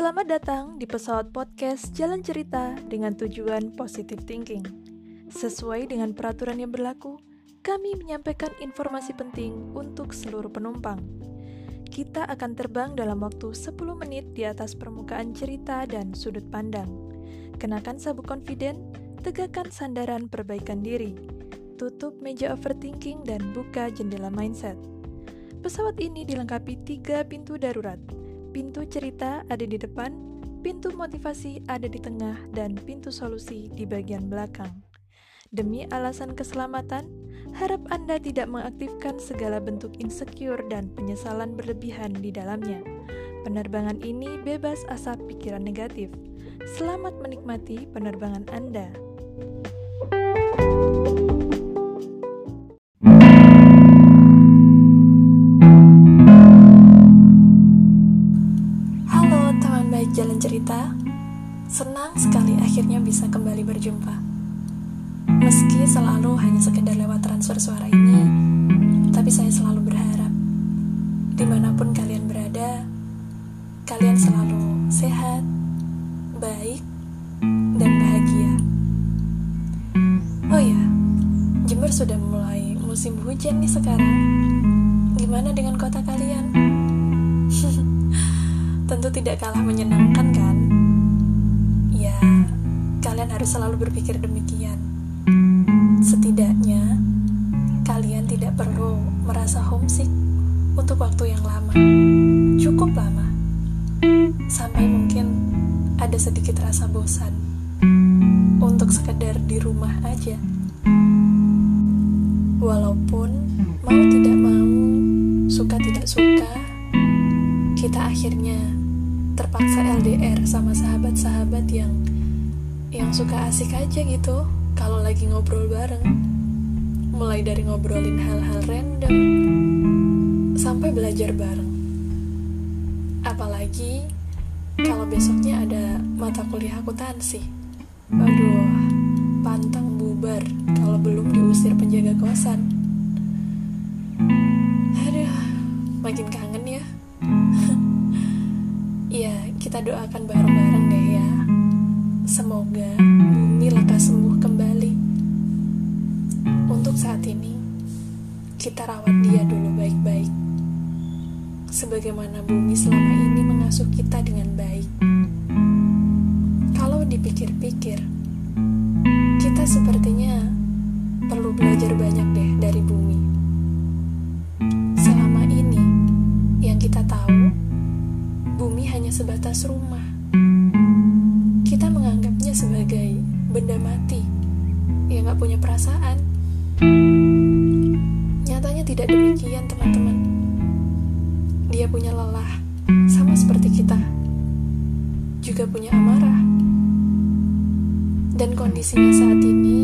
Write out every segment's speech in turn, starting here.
Selamat datang di pesawat podcast Jalan Cerita dengan tujuan positive thinking. Sesuai dengan peraturan yang berlaku, kami menyampaikan informasi penting untuk seluruh penumpang. Kita akan terbang dalam waktu 10 menit di atas permukaan cerita dan sudut pandang. Kenakan sabuk confident, tegakkan sandaran perbaikan diri, tutup meja overthinking dan buka jendela mindset. Pesawat ini dilengkapi tiga pintu darurat, Pintu cerita ada di depan, pintu motivasi ada di tengah, dan pintu solusi di bagian belakang. Demi alasan keselamatan, harap Anda tidak mengaktifkan segala bentuk insecure dan penyesalan berlebihan di dalamnya. Penerbangan ini bebas asap pikiran negatif. Selamat menikmati penerbangan Anda. Senang sekali akhirnya bisa kembali berjumpa. Meski selalu hanya sekedar lewat transfer suara ini, tapi saya selalu berharap di mana pun kalian berada, kalian selalu sehat, baik, dan bahagia. Oh ya, Jember sudah mulai musim hujan nih sekarang. Gimana dengan kota kalian? Tentu tidak kalah menyenangkan kan? kalian harus selalu berpikir demikian. Setidaknya, kalian tidak perlu merasa homesick untuk waktu yang lama, cukup lama, sampai mungkin ada sedikit rasa bosan untuk sekedar di rumah aja. Walaupun mau tidak mau, suka tidak suka, kita akhirnya terpaksa LDR sama sahabat-sahabat yang yang suka asik aja gitu kalau lagi ngobrol bareng. Mulai dari ngobrolin hal-hal random sampai belajar bareng. Apalagi kalau besoknya ada mata kuliah akuntansi. Aduh, pantang bubar kalau belum diusir penjaga kosan. Aduh, makin kangen kita doakan bareng-bareng deh ya. Semoga bumi lekas sembuh kembali. Untuk saat ini, kita rawat dia dulu baik-baik. Sebagaimana bumi selama ini mengasuh kita dengan baik. Kalau dipikir-pikir, kita sepertinya sebatas rumah sebagai benda mati yang gak punya perasaan. Nyatanya tidak demikian, teman-teman. Dia punya lelah, sama seperti kita. Juga punya amarah. Dan kondisinya saat ini,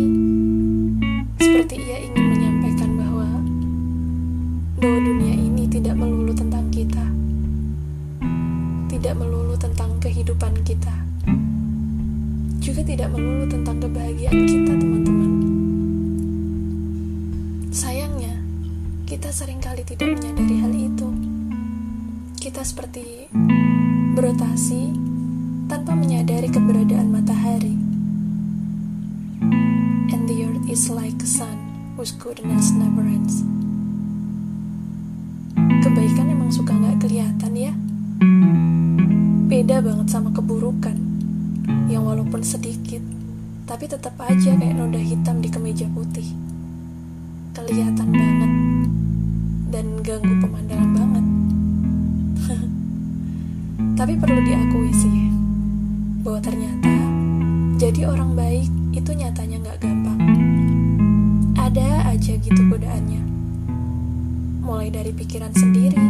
seperti ia ingin menyampaikan bahwa bahwa dunia ini tidak melulu tentang kita. Tidak melulu tidak melulu tentang kebahagiaan kita, teman-teman. Sayangnya, kita sering kali tidak menyadari hal itu. Kita seperti berotasi tanpa menyadari keberadaan matahari. And the earth is like a sun whose goodness never ends. Kebaikan emang suka nggak kelihatan ya. Beda banget sama keburukan yang walaupun sedikit, tapi tetap aja kayak noda hitam di kemeja putih. Kelihatan banget dan ganggu pemandangan banget. tapi perlu diakui sih, bahwa ternyata jadi orang baik itu nyatanya nggak gampang. Ada aja gitu godaannya. Mulai dari pikiran sendiri,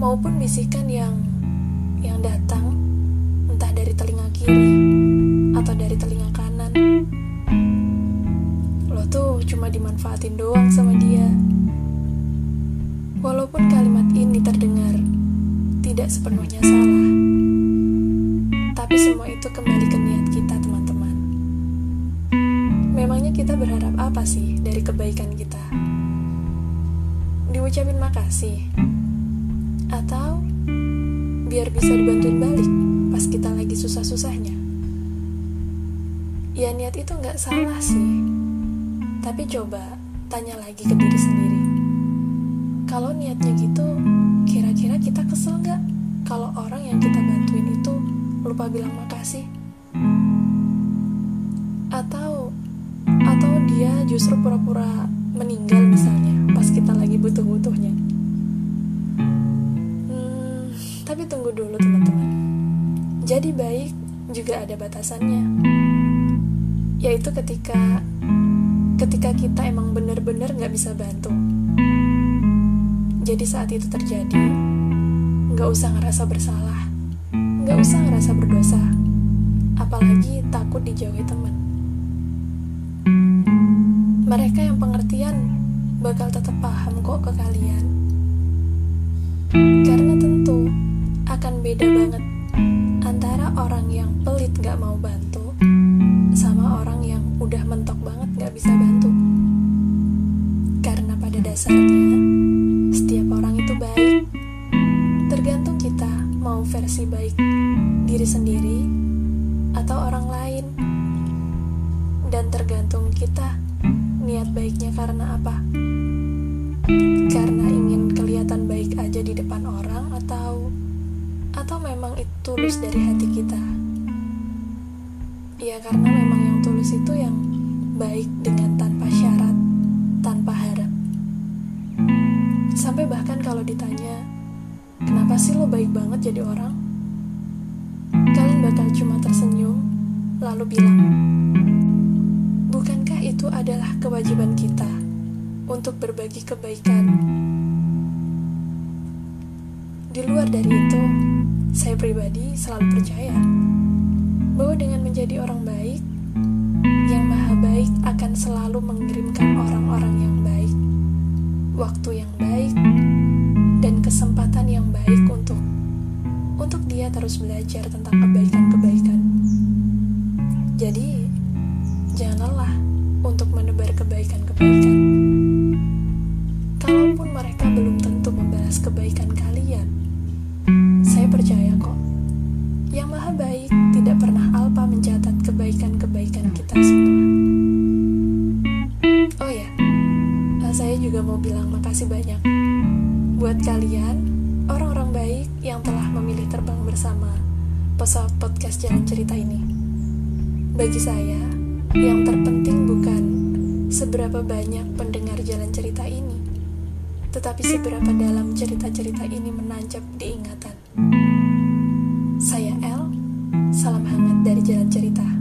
maupun bisikan yang yang datang dimanfaatin doang sama dia. Walaupun kalimat ini terdengar tidak sepenuhnya salah, tapi semua itu kembali ke niat kita, teman-teman. Memangnya kita berharap apa sih dari kebaikan kita? Diucapin makasih, atau biar bisa dibantuin balik pas kita lagi susah-susahnya. Ya niat itu nggak salah sih, tapi coba tanya lagi ke diri sendiri. Kalau niatnya gitu, kira-kira kita kesel nggak kalau orang yang kita bantuin itu lupa bilang makasih? Atau atau dia justru pura-pura meninggal misalnya pas kita lagi butuh-butuhnya. Hmm, tapi tunggu dulu teman-teman. Jadi baik juga ada batasannya. Yaitu ketika ketika kita emang bener-bener gak bisa bantu. Jadi saat itu terjadi, gak usah ngerasa bersalah, gak usah ngerasa berdosa, apalagi takut dijauhi teman. Mereka yang pengertian bakal tetap paham kok ke kalian. Karena tentu akan beda banget antara orang yang pelit gak mau bantu sama orang udah mentok banget gak bisa bantu. Karena pada dasarnya, setiap orang itu baik. Tergantung kita mau versi baik diri sendiri atau orang lain. Dan tergantung kita niat baiknya karena apa. Karena ingin kelihatan baik aja di depan orang atau atau memang itu tulus dari hati kita. Ya karena memang yang tulus itu yang baik dengan tanpa syarat, tanpa harap. Sampai bahkan kalau ditanya, kenapa sih lo baik banget jadi orang? Kalian bakal cuma tersenyum, lalu bilang, bukankah itu adalah kewajiban kita untuk berbagi kebaikan? Di luar dari itu, saya pribadi selalu percaya bahwa dengan menjadi orang baik, yang maha baik akan selalu mengirimkan orang-orang yang baik, waktu yang baik, dan kesempatan yang baik untuk untuk dia terus belajar tentang kebaikan-kebaikan. Jadi, jangan lelah untuk juga mau bilang makasih banyak buat kalian, orang-orang baik yang telah memilih terbang bersama pesawat podcast Jalan Cerita ini. Bagi saya, yang terpenting bukan seberapa banyak pendengar Jalan Cerita ini, tetapi seberapa dalam cerita-cerita ini menancap di ingatan. Saya El, salam hangat dari Jalan Cerita.